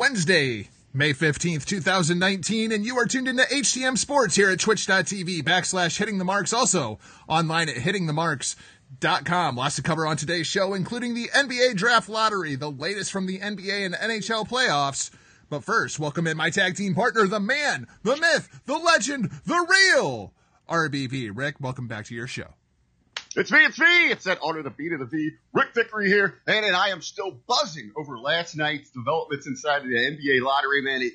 Wednesday, May 15th, 2019, and you are tuned into HTM Sports here at twitch.tv backslash hitting the marks. Also online at hittingthemarks.com. Lots to cover on today's show, including the NBA draft lottery, the latest from the NBA and NHL playoffs. But first, welcome in my tag team partner, the man, the myth, the legend, the real RBV. Rick, welcome back to your show. It's me, it's me. It's that honor the beat of the V. Rick Vickery here, and I am still buzzing over last night's developments inside of the NBA lottery, man. It,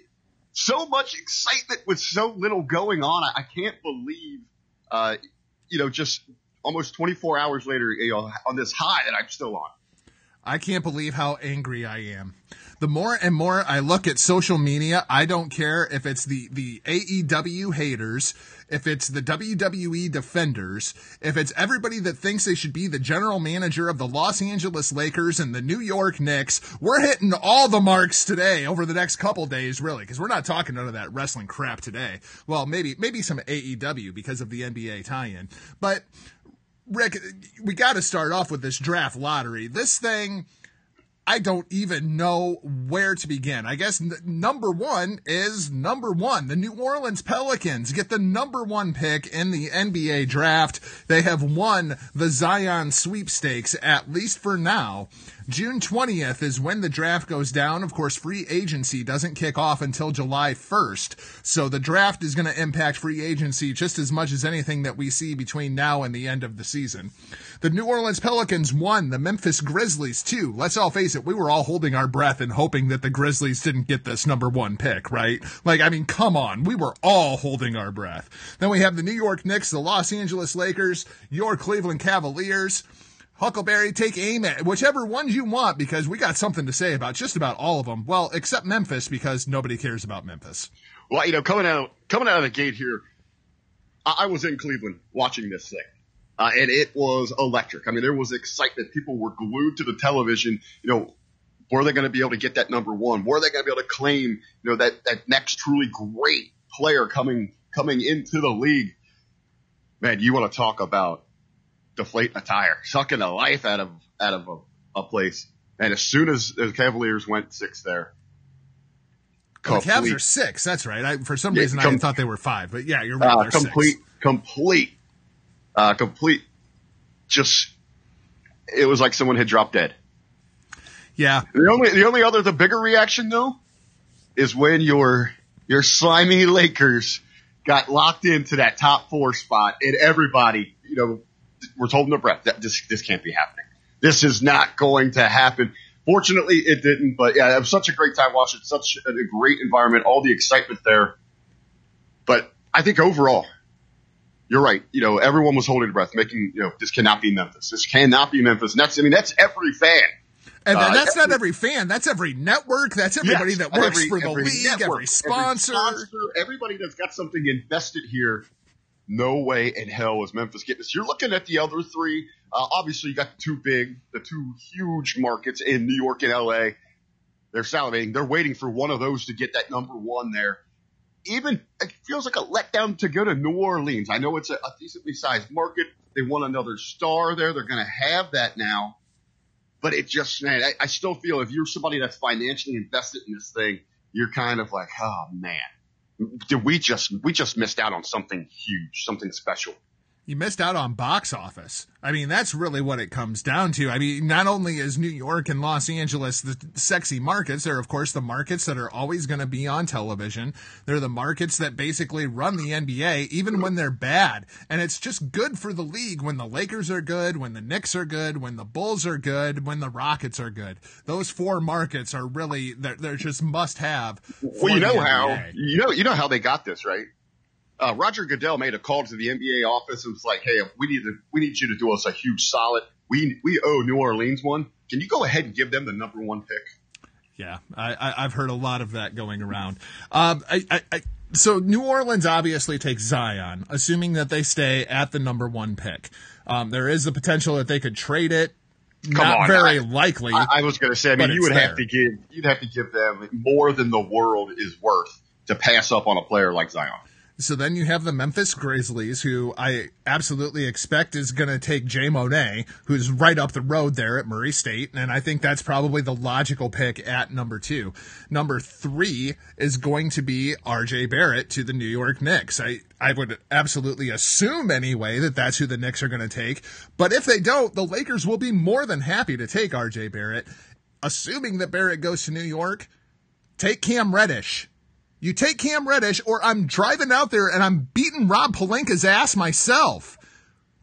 so much excitement with so little going on. I, I can't believe, uh, you know, just almost 24 hours later, you know, on this high that I'm still on. I can't believe how angry I am the more and more I look at social media, I don't care if it's the, the AEW haters, if it's the WWE defenders, if it's everybody that thinks they should be the general manager of the Los Angeles Lakers and the New York Knicks. We're hitting all the marks today over the next couple days, really, because we're not talking none of that wrestling crap today. Well, maybe, maybe some AEW because of the NBA tie-in, but Rick, we got to start off with this draft lottery. This thing, I don't even know where to begin. I guess n- number one is number one. The New Orleans Pelicans get the number one pick in the NBA draft. They have won the Zion sweepstakes, at least for now. June 20th is when the draft goes down. Of course, free agency doesn't kick off until July 1st. So the draft is going to impact free agency just as much as anything that we see between now and the end of the season. The New Orleans Pelicans won the Memphis Grizzlies too. Let's all face it, we were all holding our breath and hoping that the Grizzlies didn't get this number one pick, right? Like, I mean, come on. We were all holding our breath. Then we have the New York Knicks, the Los Angeles Lakers, your Cleveland Cavaliers. Huckleberry, take aim at whichever ones you want because we got something to say about just about all of them. Well, except Memphis because nobody cares about Memphis. Well, you know, coming out coming out of the gate here, I, I was in Cleveland watching this thing, uh, and it was electric. I mean, there was excitement. People were glued to the television. You know, were they going to be able to get that number one? Were they going to be able to claim, you know, that that next truly great player coming coming into the league? Man, you want to talk about deflate a tire, sucking the life out of out of a, a place. And as soon as the Cavaliers went six there, well, the Cavs are six. That's right. I, for some reason, com- I thought they were five, but yeah, you're right. Uh, complete, six. complete, uh, complete. Just, it was like someone had dropped dead. Yeah. The only, the only other, the bigger reaction though, is when your your slimy Lakers got locked into that top four spot, and everybody, you know, was holding their breath. That this this can't be happening. This is not going to happen. Fortunately, it didn't. But yeah, it was such a great time watching. Such a great environment. All the excitement there. But I think overall, you're right. You know, everyone was holding their breath, making you know this cannot be Memphis. This cannot be Memphis. And that's I mean that's every fan. And uh, that's every, not every fan. That's every network. That's everybody yes, that works every, for the league. Network, every, sponsor. every sponsor. Everybody that's got something invested here no way in hell is Memphis getting this. You're looking at the other three. Uh, obviously, you got the two big, the two huge markets in New York and LA. They're salivating. They're waiting for one of those to get that number one there. Even it feels like a letdown to go to New Orleans. I know it's a, a decently sized market. They want another star there. They're going to have that now. But it just, man, I, I still feel if you're somebody that's financially invested in this thing, you're kind of like, oh man, did we just we just missed out on something huge, something special you missed out on box office. I mean, that's really what it comes down to. I mean, not only is New York and Los Angeles the sexy markets, they're of course the markets that are always going to be on television. They're the markets that basically run the NBA, even when they're bad. And it's just good for the league when the Lakers are good, when the Knicks are good, when the Bulls are good, when the Rockets are good. Those four markets are really, they're, they're just must have. Well, you know how, you know, you know how they got this, right? Uh, Roger Goodell made a call to the NBA office and was like, "Hey, we need to, we need you to do us a huge solid. We we owe New Orleans one. Can you go ahead and give them the number one pick?" Yeah, I, I have heard a lot of that going around. Um, I, I, I so New Orleans obviously takes Zion, assuming that they stay at the number one pick. Um, there is the potential that they could trade it. Come Not on, very I, likely. I, I was going to say, I mean, you would there. have to give you'd have to give them more than the world is worth to pass up on a player like Zion. So then you have the Memphis Grizzlies, who I absolutely expect is going to take Ja Morant, who's right up the road there at Murray State. And I think that's probably the logical pick at number two. Number three is going to be RJ Barrett to the New York Knicks. I, I would absolutely assume anyway that that's who the Knicks are going to take. But if they don't, the Lakers will be more than happy to take RJ Barrett. Assuming that Barrett goes to New York, take Cam Reddish you take Cam Reddish, or I'm driving out there and I'm beating Rob Pelinka's ass myself.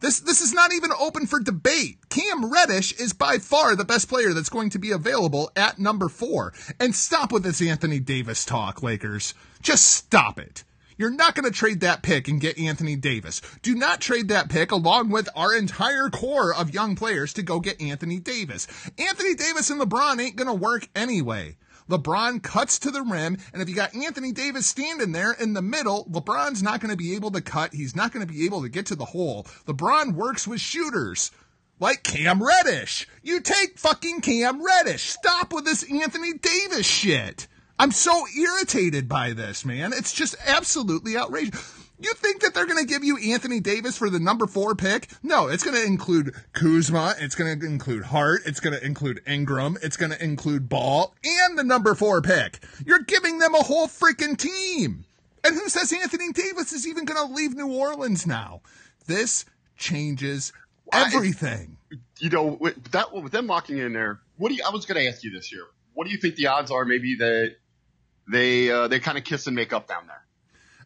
This this is not even open for debate. Cam Reddish is by far the best player that's going to be available at number four. And stop with this Anthony Davis talk, Lakers. Just stop it. You're not going to trade that pick and get Anthony Davis. Do not trade that pick along with our entire core of young players to go get Anthony Davis. Anthony Davis and LeBron ain't going to work anyway. LeBron cuts to the rim, and if you got Anthony Davis standing there in the middle, LeBron's not going to be able to cut. He's not going to be able to get to the hole. LeBron works with shooters. Like Cam Reddish. You take fucking Cam Reddish. Stop with this Anthony Davis shit. I'm so irritated by this, man. It's just absolutely outrageous. You think that they're going to give you Anthony Davis for the number four pick? No, it's going to include Kuzma. It's going to include Hart. It's going to include Ingram. It's going to include Ball and the number four pick. You're giving them a whole freaking team. And who says Anthony Davis is even going to leave New Orleans now? This changes everything. I, you know, with that with them locking in there, what do you, I was going to ask you this year. What do you think the odds are maybe that they uh, they kind of kiss and make up down there?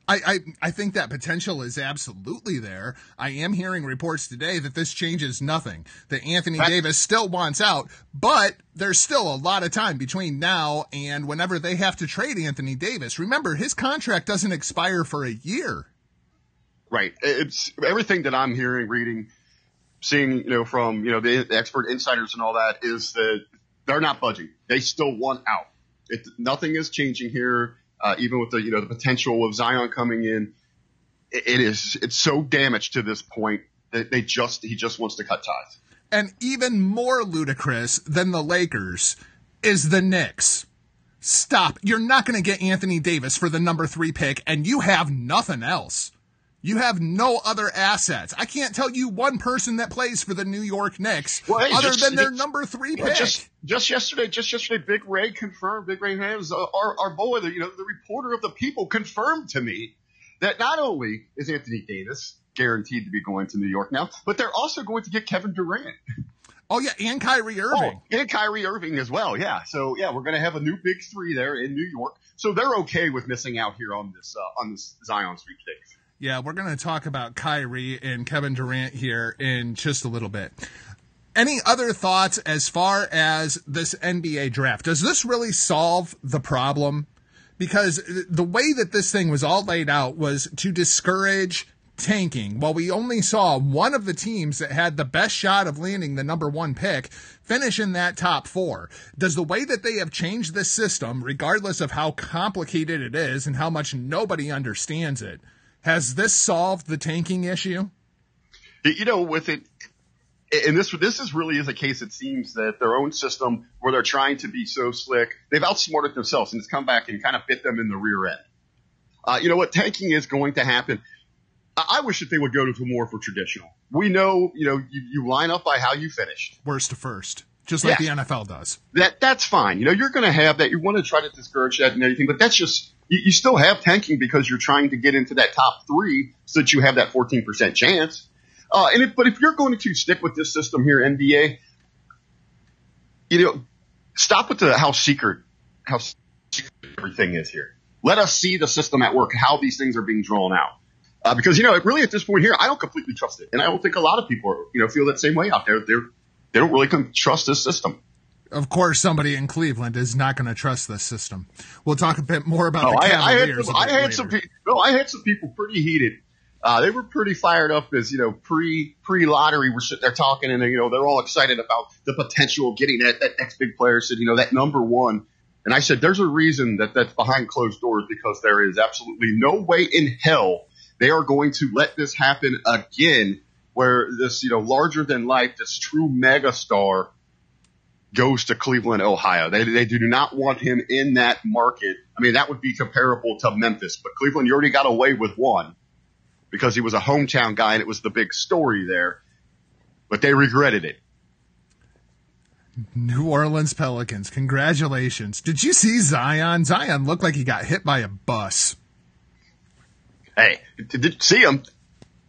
I, I, I think that potential is absolutely there. I am hearing reports today that this changes nothing. That Anthony Davis still wants out, but there's still a lot of time between now and whenever they have to trade Anthony Davis. Remember, his contract doesn't expire for a year. Right. It's everything that I'm hearing, reading, seeing, you know, from, you know, the expert insiders and all that is that they're not budging. They still want out. It, nothing is changing here uh, even with the you know the potential of Zion coming in, it, it is it's so damaged to this point that they just he just wants to cut ties. And even more ludicrous than the Lakers is the Knicks. Stop. You're not going to get Anthony Davis for the number three pick, and you have nothing else. You have no other assets. I can't tell you one person that plays for the New York Knicks well, hey, other just, than their number three pick. Just, just yesterday, just yesterday, Big Ray confirmed. Big Ray Hams, uh, our, our boy, the, you know, the reporter of the People, confirmed to me that not only is Anthony Davis guaranteed to be going to New York now, but they're also going to get Kevin Durant. Oh yeah, and Kyrie Irving. Oh, and Kyrie Irving as well. Yeah. So yeah, we're gonna have a new big three there in New York. So they're okay with missing out here on this uh, on this Zion sweepstakes. Yeah, we're going to talk about Kyrie and Kevin Durant here in just a little bit. Any other thoughts as far as this NBA draft? Does this really solve the problem? Because the way that this thing was all laid out was to discourage tanking. While we only saw one of the teams that had the best shot of landing the number one pick finish in that top four. Does the way that they have changed this system, regardless of how complicated it is and how much nobody understands it, has this solved the tanking issue? You know, with it, and this this is really is a case. It seems that their own system, where they're trying to be so slick, they've outsmarted themselves, and it's come back and kind of bit them in the rear end. Uh, you know what? Tanking is going to happen. I, wish that they would go to more for traditional. We know, you know, you, you line up by how you finished, worst to first, just like the NFL does. That that's fine. You know, you're going to have that. You want to try to discourage that and everything, but that's just you, you still have tanking because you're trying to get into that top three so that you have that 14% chance. Uh, and if, but if you're going to stick with this system here, NBA, you know, stop with the how secret, how secret everything is here. Let us see the system at work, how these things are being drawn out. Uh, because you know, really at this point here, I don't completely trust it, and I don't think a lot of people, you know, feel that same way out there. They're they don't really trust this system of course, somebody in Cleveland is not going to trust this system. We'll talk a bit more about the Cavaliers. I, I had, some, I had some people. No, I had some people pretty heated. Uh, they were pretty fired up as you know pre pre lottery. We're sitting there talking, and you know they're all excited about the potential of getting that, that next big player. Said you know that number one. And I said, there's a reason that that's behind closed doors because there is absolutely no way in hell they are going to let this happen again, where this you know larger than life, this true mega star goes to Cleveland, Ohio. They, they do not want him in that market. I mean, that would be comparable to Memphis, but Cleveland, you already got away with one because he was a hometown guy and it was the big story there, but they regretted it. New Orleans Pelicans, congratulations. Did you see Zion? Zion looked like he got hit by a bus. Hey, did you see him?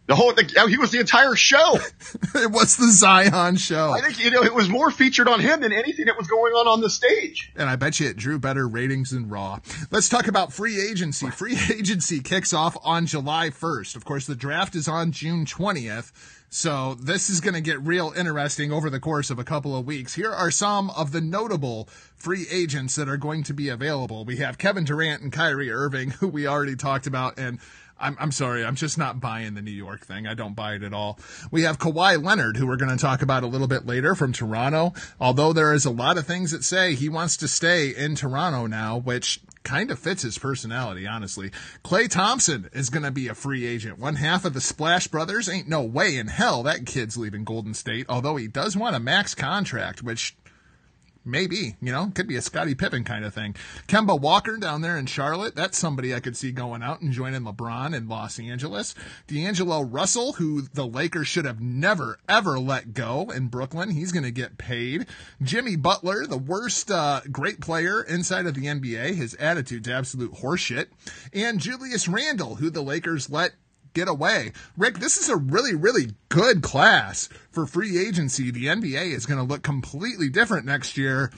The whole the, oh, he was the entire show. it was the Zion show. I think you know it was more featured on him than anything that was going on on the stage. And I bet you it drew better ratings than Raw. Let's talk about free agency. Free agency kicks off on July 1st. Of course, the draft is on June 20th. So this is going to get real interesting over the course of a couple of weeks. Here are some of the notable free agents that are going to be available. We have Kevin Durant and Kyrie Irving, who we already talked about, and I'm, I'm sorry, I'm just not buying the New York thing. I don't buy it at all. We have Kawhi Leonard, who we're going to talk about a little bit later from Toronto. Although there is a lot of things that say he wants to stay in Toronto now, which kind of fits his personality, honestly. Klay Thompson is going to be a free agent. One half of the Splash Brothers ain't no way in hell that kid's leaving Golden State, although he does want a max contract, which Maybe, you know, could be a Scottie Pippen kind of thing. Kemba Walker down there in Charlotte, that's somebody I could see going out and joining LeBron in Los Angeles. D'Angelo Russell, who the Lakers should have never, ever let go in Brooklyn, he's going to get paid. Jimmy Butler, the worst uh, great player inside of the NBA, his attitude's absolute horseshit. And Julius Randle, who the Lakers let get away. Rick, this is a really, really good class for free agency. The NBA is going to look completely different next year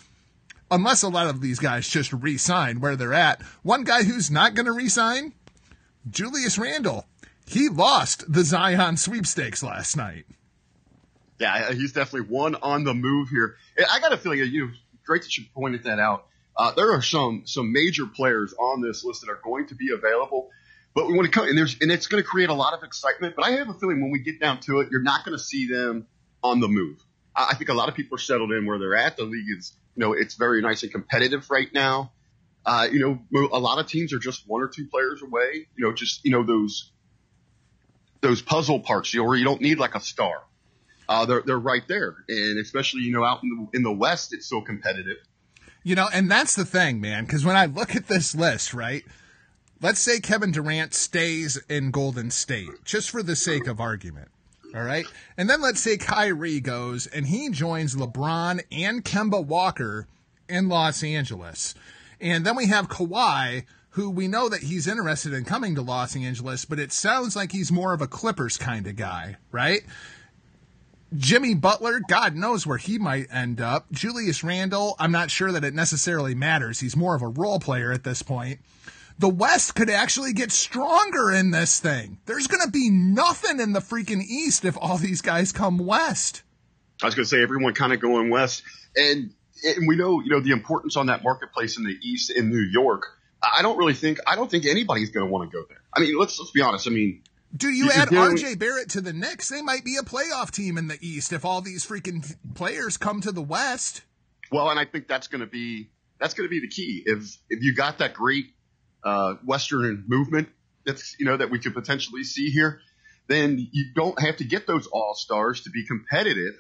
unless a lot of these guys just re-sign where they're at. One guy who's not going to re-sign, Julius Randle. He lost the Zion sweepstakes last night. Yeah, he's definitely one on the move here. I got a feeling you great that you pointed that out. Uh, there are some some major players on this list that are going to be available. But when it comes, and there's, and it's going to create a lot of excitement. But I have a feeling when we get down to it, you're not going to see them on the move. I think a lot of people are settled in where they're at. The league is, you know, it's very nice and competitive right now. Uh, you know, a lot of teams are just one or two players away. You know, just you know those those puzzle parts, you know, where you don't need like a star. Uh, they're they're right there, and especially you know out in the in the West, it's so competitive. You know, and that's the thing, man. Because when I look at this list, right, let's say Kevin Durant stays in Golden State, just for the sake of argument. All right. And then let's say Kyrie goes and he joins LeBron and Kemba Walker in Los Angeles. And then we have Kawhi, who we know that he's interested in coming to Los Angeles, but it sounds like he's more of a Clippers kind of guy, right? Jimmy Butler, God knows where he might end up. Julius Randle, I'm not sure that it necessarily matters. He's more of a role player at this point the West could actually get stronger in this thing. There's going to be nothing in the freaking East if all these guys come West. I was going to say everyone kind of going West, and and we know you know the importance on that marketplace in the East in New York. I don't really think I don't think anybody's going to want to go there. I mean, let's let's be honest. I mean, do you, you add RJ Barrett to the Knicks? They might be a playoff team in the East if all these freaking players come to the West. Well, and I think that's going to be that's going to be the key. If if you got that great uh, Western movement that's you know that we could potentially see here, then you don't have to get those all stars to be competitive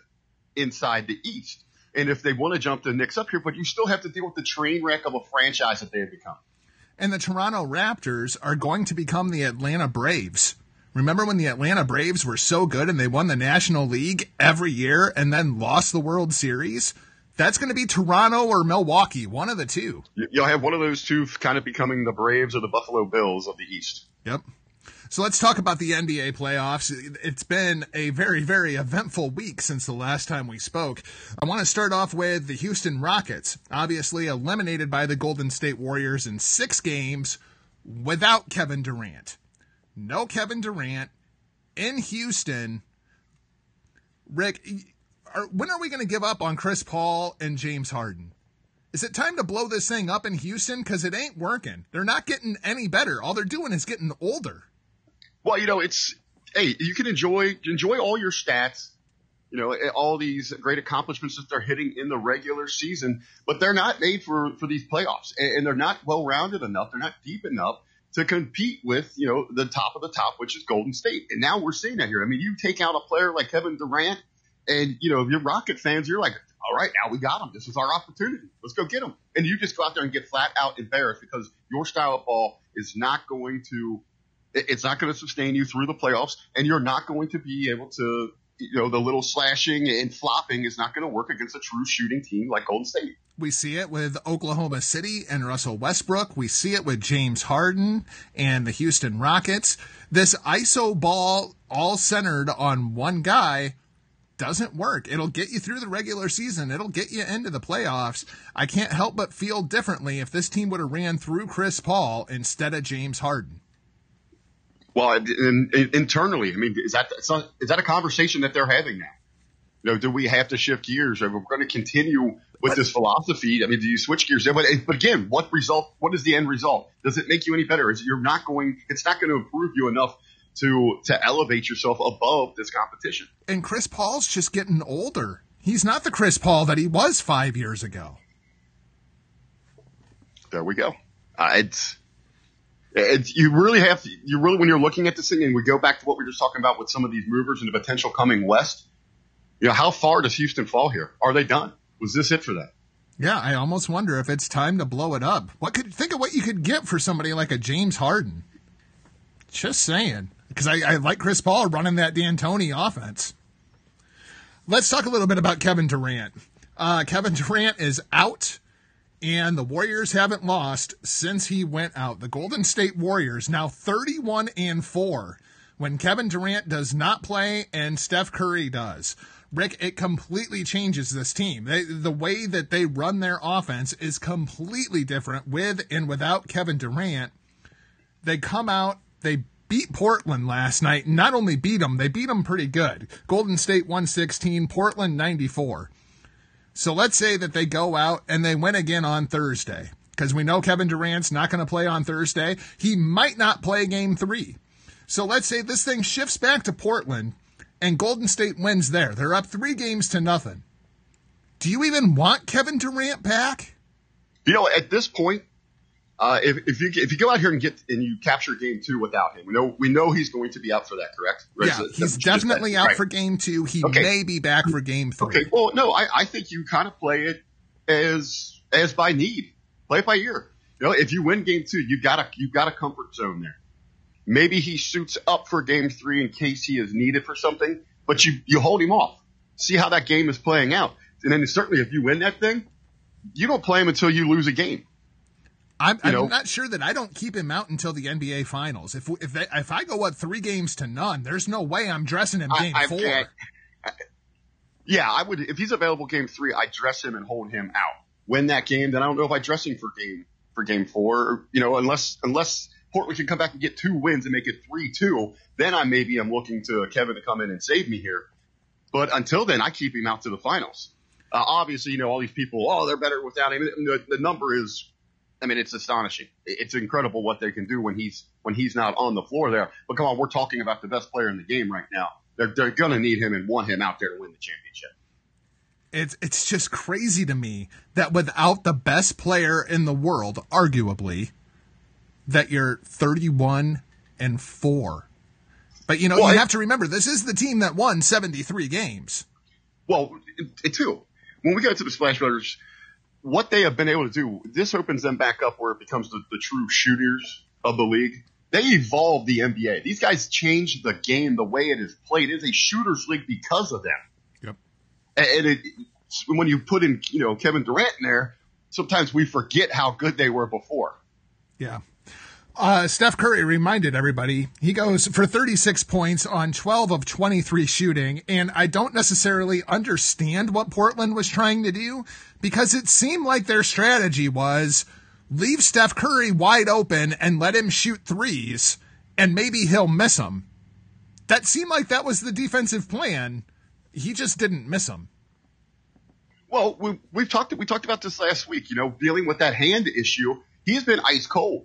inside the East. And if they want to jump the Knicks up here, but you still have to deal with the train wreck of a franchise that they have become. And the Toronto Raptors are going to become the Atlanta Braves. Remember when the Atlanta Braves were so good and they won the National League every year and then lost the World Series? That's going to be Toronto or Milwaukee, one of the two. You'll have one of those two kind of becoming the Braves or the Buffalo Bills of the East. Yep. So let's talk about the NBA playoffs. It's been a very, very eventful week since the last time we spoke. I want to start off with the Houston Rockets, obviously eliminated by the Golden State Warriors in six games without Kevin Durant. No Kevin Durant in Houston. Rick, are, when are we going to give up on Chris Paul and James Harden? Is it time to blow this thing up in Houston? Because it ain't working. They're not getting any better. All they're doing is getting older. Well, you know, it's hey, you can enjoy enjoy all your stats, you know, eh, all these great accomplishments that they're hitting in the regular season, but they're not made for for these playoffs, and they're not well rounded enough. They're not deep enough to compete with you know the top of the top, which is Golden State. And now we're seeing that here. I mean, you take out a player like Kevin Durant and you know, if you're Rocket fans, you're like, all right, now we got him. This is our opportunity. Let's go get him. And you just go out there and get flat out embarrassed because your style of ball is not going to, it's not going to sustain you through the playoffs, and you're not going to be able to, you know, the little slashing and flopping is not going to work against a true shooting team like Golden State. We see it with Oklahoma City and Russell Westbrook. We see it with James Harden and the Houston Rockets. This ISO ball all centered on one guy doesn't work. It'll get you through the regular season. It'll get you into the playoffs. I can't help but feel differently if this team would have ran through Chris Paul instead of James Harden. Well, in, in, internally, I mean, is that is that a conversation that they're having now? You know, do we have to shift gears? Are we going to continue with this philosophy? I mean, do you switch gears? But, but again, what result? What is the end result? Does it make you any better? Is you're not going? It's not going to improve you enough to to elevate yourself above this competition. And Chris Paul's just getting older. He's not the Chris Paul that he was five years ago. There we go. Uh, it's it's you really have to you really when you're looking at this thing and we go back to what we were just talking about with some of these movers and the potential coming west. You know, how far does Houston fall here? Are they done? Was this it for them? Yeah, I almost wonder if it's time to blow it up. What could think of what you could get for somebody like a James Harden? Just saying because I, I, like Chris Paul running that D'Antoni offense. Let's talk a little bit about Kevin Durant. Uh, Kevin Durant is out, and the Warriors haven't lost since he went out. The Golden State Warriors now 31 and 4 when Kevin Durant does not play and Steph Curry does. Rick, it completely changes this team. They, the way that they run their offense is completely different with and without Kevin Durant. They come out, they beat Portland last night. Not only beat them, they beat them pretty good. Golden State 116, Portland 94. So let's say that they go out and they win again on Thursday because we know Kevin Durant's not going to play on Thursday. He might not play game three. So let's say this thing shifts back to Portland and Golden State wins there. They're up three games to nothing. Do you even want Kevin Durant back? You know, at this point, uh, if, if you if you go out here and get and you capture game two without him, we know we know he's going to be out for that, correct? Right? Yeah, so he's definitely out right. for game two. He okay. may be back for game three. Okay, well, no, I, I think you kind of play it as as by need, play it by ear. You know, if you win game two, you got a you got a comfort zone there. Maybe he suits up for game three in case he is needed for something, but you you hold him off, see how that game is playing out, and then certainly if you win that thing, you don't play him until you lose a game. I'm, I'm not sure that I don't keep him out until the NBA Finals. If if they, if I go up three games to none, there's no way I'm dressing him game I, four. I, I, yeah, I would. If he's available game three, I dress him and hold him out. Win that game, then I don't know if I dress him for game for game four. You know, unless unless Portland can come back and get two wins and make it three two, then I maybe am looking to Kevin to come in and save me here. But until then, I keep him out to the finals. Uh, obviously, you know all these people. Oh, they're better without him. The, the number is I mean, it's astonishing. It's incredible what they can do when he's when he's not on the floor there. But come on, we're talking about the best player in the game right now. They're they're gonna need him and want him out there to win the championship. It's it's just crazy to me that without the best player in the world, arguably, that you're 31 and four. But you know, well, you it, have to remember this is the team that won 73 games. Well, it, it too. When we got to the Splash Brothers what they have been able to do, this opens them back up where it becomes the, the true shooters of the league. They evolved the NBA. These guys changed the game the way it is played. It is a shooters league because of them. Yep. And it, when you put in, you know, Kevin Durant in there, sometimes we forget how good they were before. Yeah. Uh, Steph Curry reminded everybody he goes for 36 points on 12 of 23 shooting. And I don't necessarily understand what Portland was trying to do because it seemed like their strategy was leave Steph Curry wide open and let him shoot threes and maybe he'll miss them. That seemed like that was the defensive plan. He just didn't miss them. Well, we, we've talked we talked about this last week. You know, dealing with that hand issue, he's been ice cold.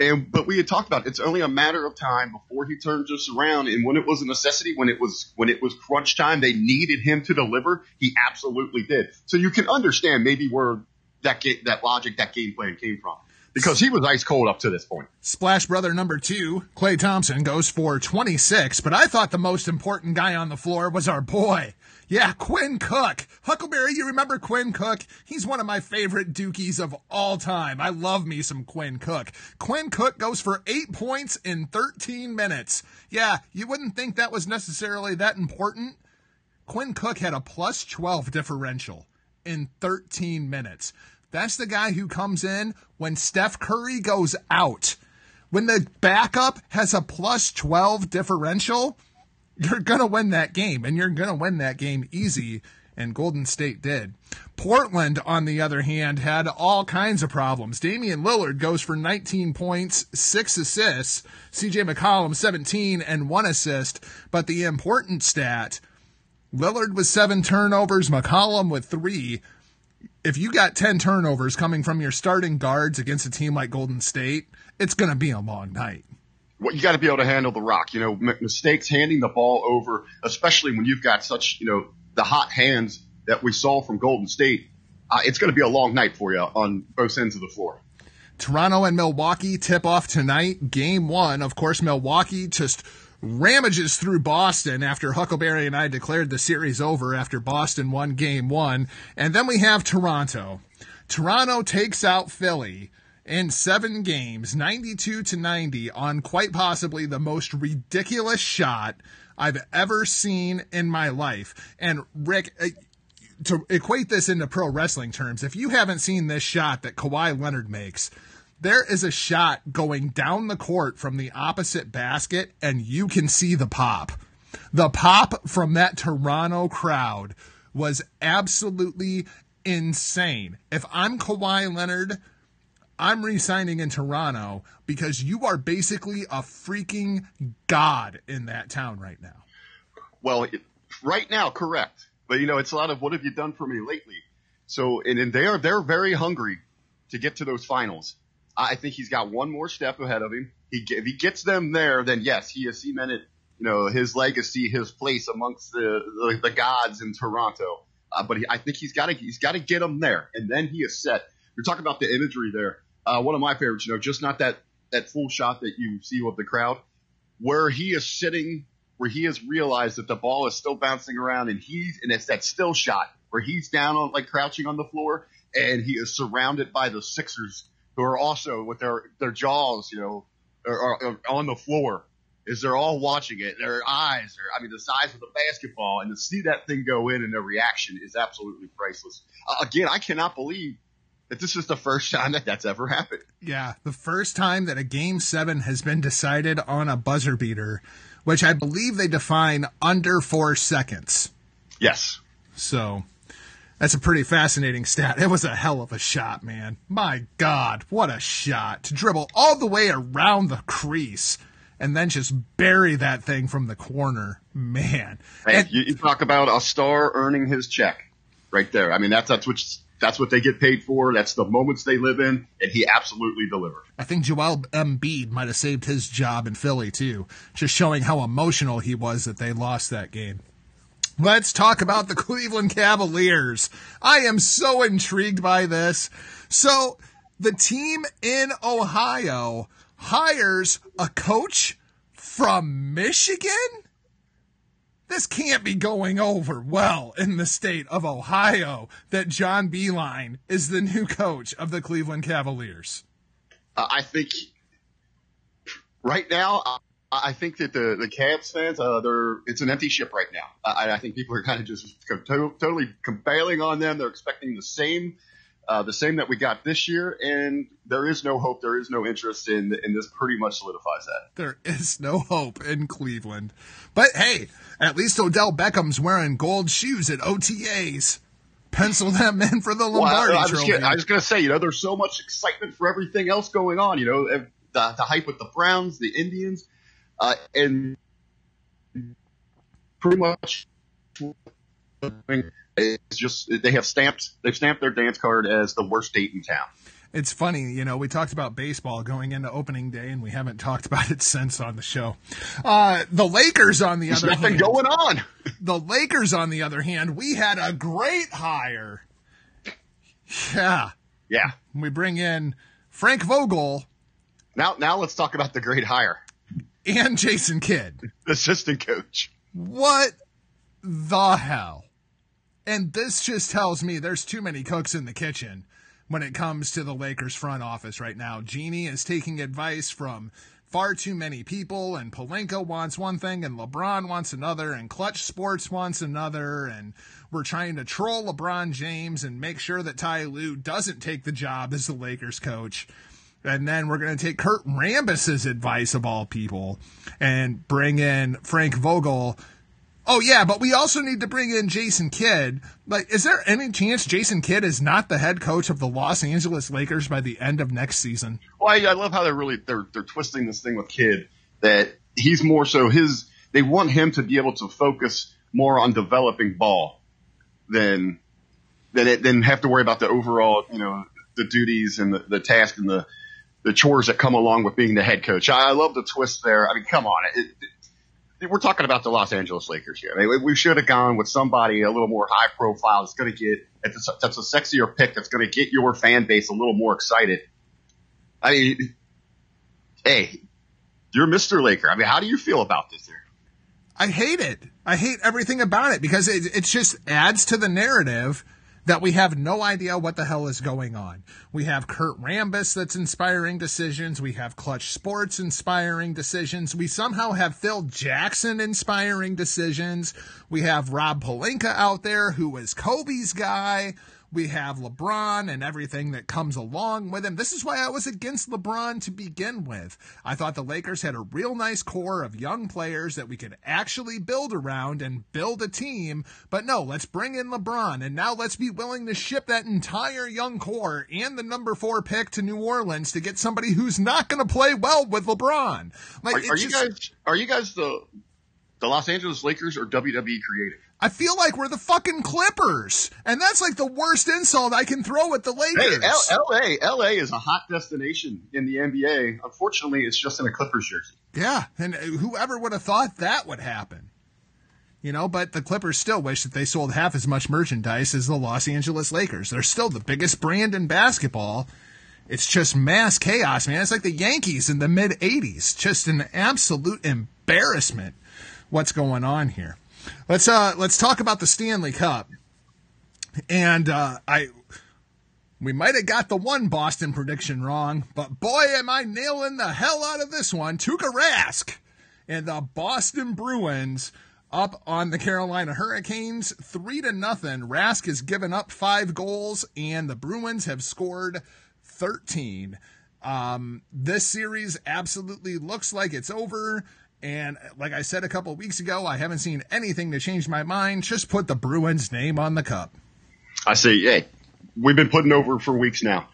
And but we had talked about it. it's only a matter of time before he turns us around. And when it was a necessity, when it was when it was crunch time, they needed him to deliver. He absolutely did. So you can understand maybe where that ga- that logic, that game plan came from. Because he was ice cold up to this point. Splash brother number two, Klay Thompson, goes for 26, but I thought the most important guy on the floor was our boy, Yeah, Quinn Cook. Huckleberry, you remember Quinn Cook? He's one of my favorite Dukies of all time. I love me some Quinn Cook. Quinn Cook goes for eight points in 13 minutes. Yeah, you wouldn't think that was necessarily that important. Quinn Cook had a plus 12 differential in 13 minutes. That's the guy who comes in when Steph Curry goes out. When the backup has a plus 12 differential, you're going to win that game, and you're going to win that game easy, and Golden State did. Portland, on the other hand, had all kinds of problems. Damian Lillard goes for 19 points, 6 assists. CJ McCollum, 17 and 1 assist. But the important stat Lillard with 7 turnovers, McCollum with 3 if you got 10 turnovers coming from your starting guards against a team like Golden State, it's going to be a long night. Well, you got to be able to handle the rock. You know, mistakes handing the ball over, especially when you've got such, you know, the hot hands that we saw from Golden State. Uh, it's going to be a long night for you on both ends of the floor. Toronto and Milwaukee tip off tonight. Game one. Of course, Milwaukee just ramages through Boston after Huckleberry and I declared the series over after Boston won game one. And then we have Toronto. Toronto takes out Philly in seven games, 92 to 90 on quite possibly the most ridiculous shot I've ever seen in my life. And Rick, uh, to equate this into pro wrestling terms, if you haven't seen this shot that Kawhi Leonard makes, there is a shot going down the court from the opposite basket and you can see the pop. The pop from that Toronto crowd was absolutely insane. If I'm Kawhi Leonard, I'm resigning in Toronto because you are basically a freaking god in that town right now. Well, it, right now, correct. But you know, it's a lot of what have you done for me lately? So, and, and they are they're very hungry to get to those finals. I think he's got one more step ahead of him. He, if he gets them there, then yes, he has cemented, you know, his legacy, his place amongst the the, the gods in Toronto. Uh, but he, I think he's got to he's got to get them there, and then he is set. You're talking about the imagery there. Uh, one of my favorites, you know, just not that that full shot that you see of the crowd, where he is sitting, where he has realized that the ball is still bouncing around, and he's and it's that still shot where he's down on like crouching on the floor, and he is surrounded by the Sixers who are also with their their jaws, you know, are, are on the floor. Is they're all watching it. Their eyes are, I mean, the size of the basketball, and to see that thing go in and their reaction is absolutely priceless. Uh, again, I cannot believe this is the first time that that's ever happened. Yeah, the first time that a game seven has been decided on a buzzer beater, which I believe they define under four seconds. Yes. So that's a pretty fascinating stat. It was a hell of a shot, man. My God, what a shot. To dribble all the way around the crease and then just bury that thing from the corner. Man. Hey, and, you, you, talk about a star earning his check right there. I mean, that's, that's what, that's what they get paid for. That's the moments they live in, and he absolutely delivered. I think Joel Embiid might have saved his job in Philly too, just showing how emotional he was that they lost that game. Let's talk about the Cleveland Cavaliers. I am so intrigued by this. So, the team in Ohio hires a coach from Michigan? This can't be going over well in the state of Ohio that John Beilein is the new coach of the Cleveland Cavaliers. Uh, I think right now, uh, I think that the the Cavs fans, uh, they're it's an empty ship right now. I, I think people are kind of just to, totally compailing on them. They're expecting the same uh, the same that we got this year, and there is no hope, there is no interest in, and this pretty much solidifies that. There is no hope in Cleveland, but hey, at least Odell Beckham's wearing gold shoes at OTAs. Pencil them in for the Lombardi well, I, Trophy. I was going to say, you know, there's so much excitement for everything else going on. You know, the, the hype with the Browns, the Indians, uh, and pretty much it's just they have stamped they've stamped their dance card as the worst date in town. It's funny, you know, we talked about baseball going into opening day, and we haven't talked about it since on the show. Uh, the Lakers, on the There's other nothing hand, going on. the Lakers, on the other hand, we had a great hire. Yeah, yeah. We bring in Frank Vogel. Now, now let's talk about the great hire and Jason Kidd, assistant coach. What the hell? And this just tells me there's too many cooks in the kitchen when it comes to the Lakers front office right now. Jeanie is taking advice from far too many people, and Pelinka wants one thing, and LeBron wants another, and Clutch Sports wants another, and we're trying to troll LeBron James and make sure that Ty Lue doesn't take the job as the Lakers coach. And then we're going to take Kurt Rambis's advice of all people and bring in Frank Vogel Oh yeah, but we also need to bring in Jason Kidd. Like, is there any chance Jason Kidd is not the head coach of the Los Angeles Lakers by the end of next season? Well, I, I love how they're really they're they're twisting this thing with Kidd that he's more so his. They want him to be able to focus more on developing ball than than than have to worry about the overall, you know, the duties and the, the task and the the chores that come along with being the head coach. I, I love the twist there. I mean, come on, it, it, we're talking about the Los Angeles Lakers here. I mean, we should have gone with somebody a little more high profile that's going to get that's a sexier pick that's going to get your fan base a little more excited. I mean, hey, you're Mr. Laker. I mean, how do you feel about this here? I hate it. I hate everything about it because it, it just adds to the narrative that we have no idea what the hell is going on. We have Kurt Rambis that's inspiring decisions. We have Clutch Sports inspiring decisions. We somehow have Phil Jackson inspiring decisions. We have Rob Pelinka out there who is Kobe's guy. We have LeBron and everything that comes along with him. This is why I was against LeBron to begin with. I thought the Lakers had a real nice core of young players that we could actually build around and build a team. But no, let's bring in LeBron and now let's be willing to ship that entire young core and the number four pick to New Orleans to get somebody who's not going to play well with LeBron. Like, are, are just, you guys, are you guys the, the Los Angeles Lakers or WWE creative? I feel like we're the fucking Clippers, and that's like the worst insult I can throw at the Lakers. Hey, L- L.A. L.A. is a hot destination in the NBA. Unfortunately, it's just in a Clippers jersey. Yeah, and whoever would have thought that would happen? You know, but the Clippers still wish that they sold half as much merchandise as the Los Angeles Lakers. They're still the biggest brand in basketball. It's just mass chaos, man. It's like the Yankees in the mid 80s. Just an absolute embarrassment what's going on here. Let's uh let's talk about the Stanley Cup. And uh, I we might have got the one Boston prediction wrong, but boy am I nailing the hell out of this one. Tuukka Rask and the Boston Bruins up on the Carolina Hurricanes, three to nothing. Rask has given up five goals, and the Bruins have scored thirteen. Um, this series absolutely looks like it's over. And like I said a couple weeks ago, I haven't seen anything to change my mind. Just put the Bruins name on the cup. I say, hey, we've been putting over for weeks now.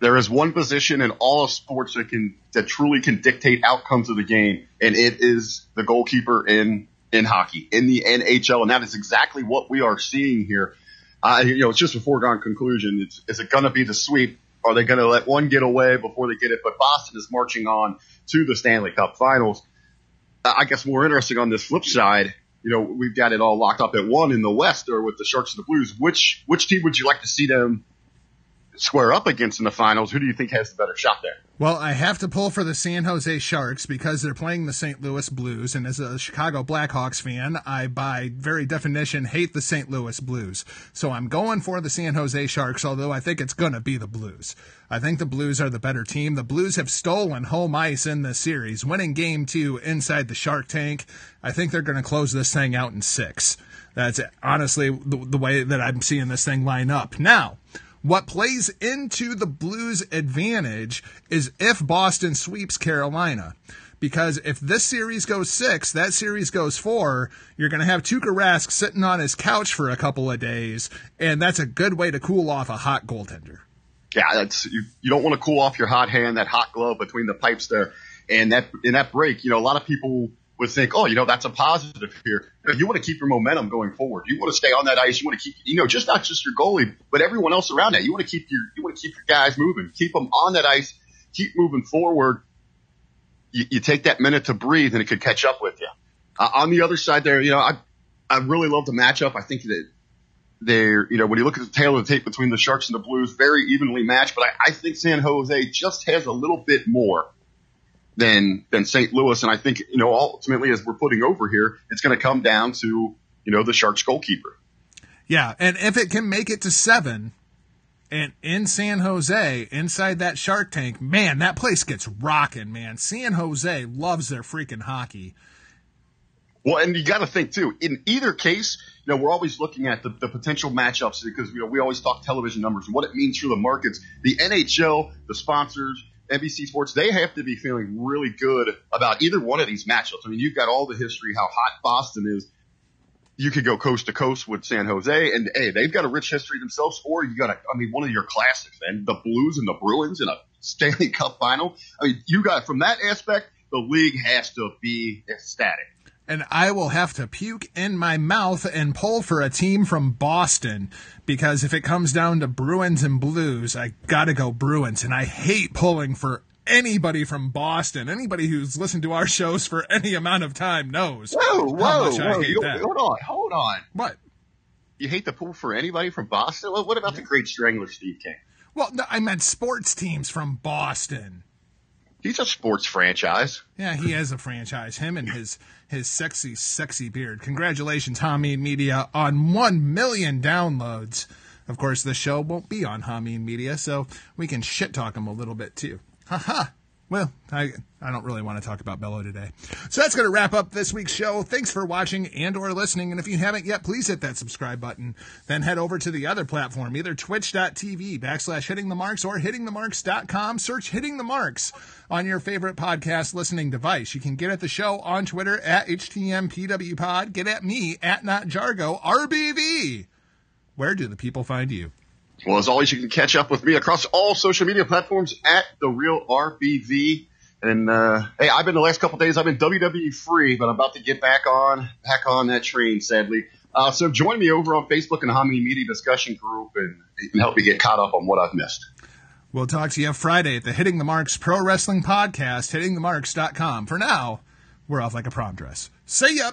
There is one position in all of sports that can that truly can dictate outcomes of the game, and it is the goalkeeper in in hockey in the NHL, and that is exactly what we are seeing here. Uh, you know, it's just a foregone conclusion. It's, is it going to be the sweep? Are they going to let one get away before they get it? But Boston is marching on to the Stanley Cup Finals. Uh, I guess more interesting on this flip side, you know, we've got it all locked up at one in the West or with the Sharks and the Blues. Which which team would you like to see them square up against in the finals? Who do you think has the better shot there? Well, I have to pull for the San Jose Sharks because they're playing the St. Louis Blues, and as a Chicago Blackhawks fan, I, by very definition, hate the St. Louis Blues. So I'm going for the San Jose Sharks, although I think it's going to be the Blues. I think the Blues are the better team. The Blues have stolen home ice in this series, winning game two inside the Shark Tank. I think they're going to close this thing out in six. That's honestly the, the way that I'm seeing this thing line up. Now, what plays into the Blues' advantage is if Boston sweeps Carolina. Because if this series goes six, that series goes four, you're going to have Tuukka Rask sitting on his couch for a couple of days, and that's a good way to cool off a hot goaltender. Yeah, that's you, you don't want to cool off your hot hand, that hot glove between the pipes there. And that in that break, you know, a lot of people would think, oh, you know, that's a positive here. You want to keep your momentum going forward. You want to stay on that ice. You want to keep, you know, just not just your goalie, but everyone else around that. You want to keep your, you want to keep your guys moving, keep them on that ice, keep moving forward. You, you take that minute to breathe and it could catch up with you. Uh, on the other side there, you know, I, I really love the matchup. I think that they're, you know, when you look at the tale of the tape between the Sharks and the Blues, very evenly matched, but I, I think San Jose just has a little bit more than than St. Louis. And I think you know ultimately, as we're putting over here, it's going to come down to you know the Sharks goalkeeper. Yeah, and if it can make it to seven, and in San Jose, inside that Shark Tank, man, that place gets rocking, man. San Jose loves their freaking hockey. Well, and you got to think too. In either case, you know, we're always looking at the, the potential matchups because you know we always talk television numbers and what it means for the markets. The NHL, the sponsors, NBC Sports, they have to be feeling really good about either one of these matchups. I mean, you've got all the history, how hot Boston is. You could go coast to coast with San Jose, and hey, they've got a rich history themselves. Or you got, a, I mean, one of your classics, then the Blues and the Bruins in a Stanley Cup final. I mean, you got from that aspect, the league has to be ecstatic and I will have to puke in my mouth and pull for a team from Boston because if it comes down to Bruins and Blues, I gotta go Bruins. And I hate pulling for anybody from Boston. Anybody who's listened to our shows for any amount of time knows. Whoa, whoa, whoa! You, hold on, hold on. What? You hate to pull for anybody from Boston? What about the great strangler, Steve King? Well, no, I meant sports teams from Boston. He's a sports franchise. Yeah, he is a franchise. Him and his his sexy, sexy beard. Congratulations, Hameen Media, on one million downloads. Of course, the show won't be on Hameen Media, so we can shit talk him a little bit too. Ha ha. Well, I I don't really want to talk about Bello today. So that's going to wrap up this week's show. Thanks for watching and or listening. And if you haven't yet, please hit that subscribe button. Then head over to the other platform, either twitch.tv backslash hitting the marks or hittingthemarks.com. Search hitting the marks on your favorite podcast listening device. You can get at the show on Twitter at HTMPWPod. Get at me at NotJargo RBV. Where do the people find you? Well, as always, you can catch up with me across all social media platforms at the real RBV. And uh, hey, I've been the last couple days. I've been WWE free, but I'm about to get back on back on that train. Sadly, uh, so join me over on Facebook and Hameen Media discussion group, and help me get caught up on what I've missed. We'll talk to you Friday at the Hitting the Marks Pro Wrestling Podcast, hittingthemarks.com. For now, we're off like a prom dress. See ya.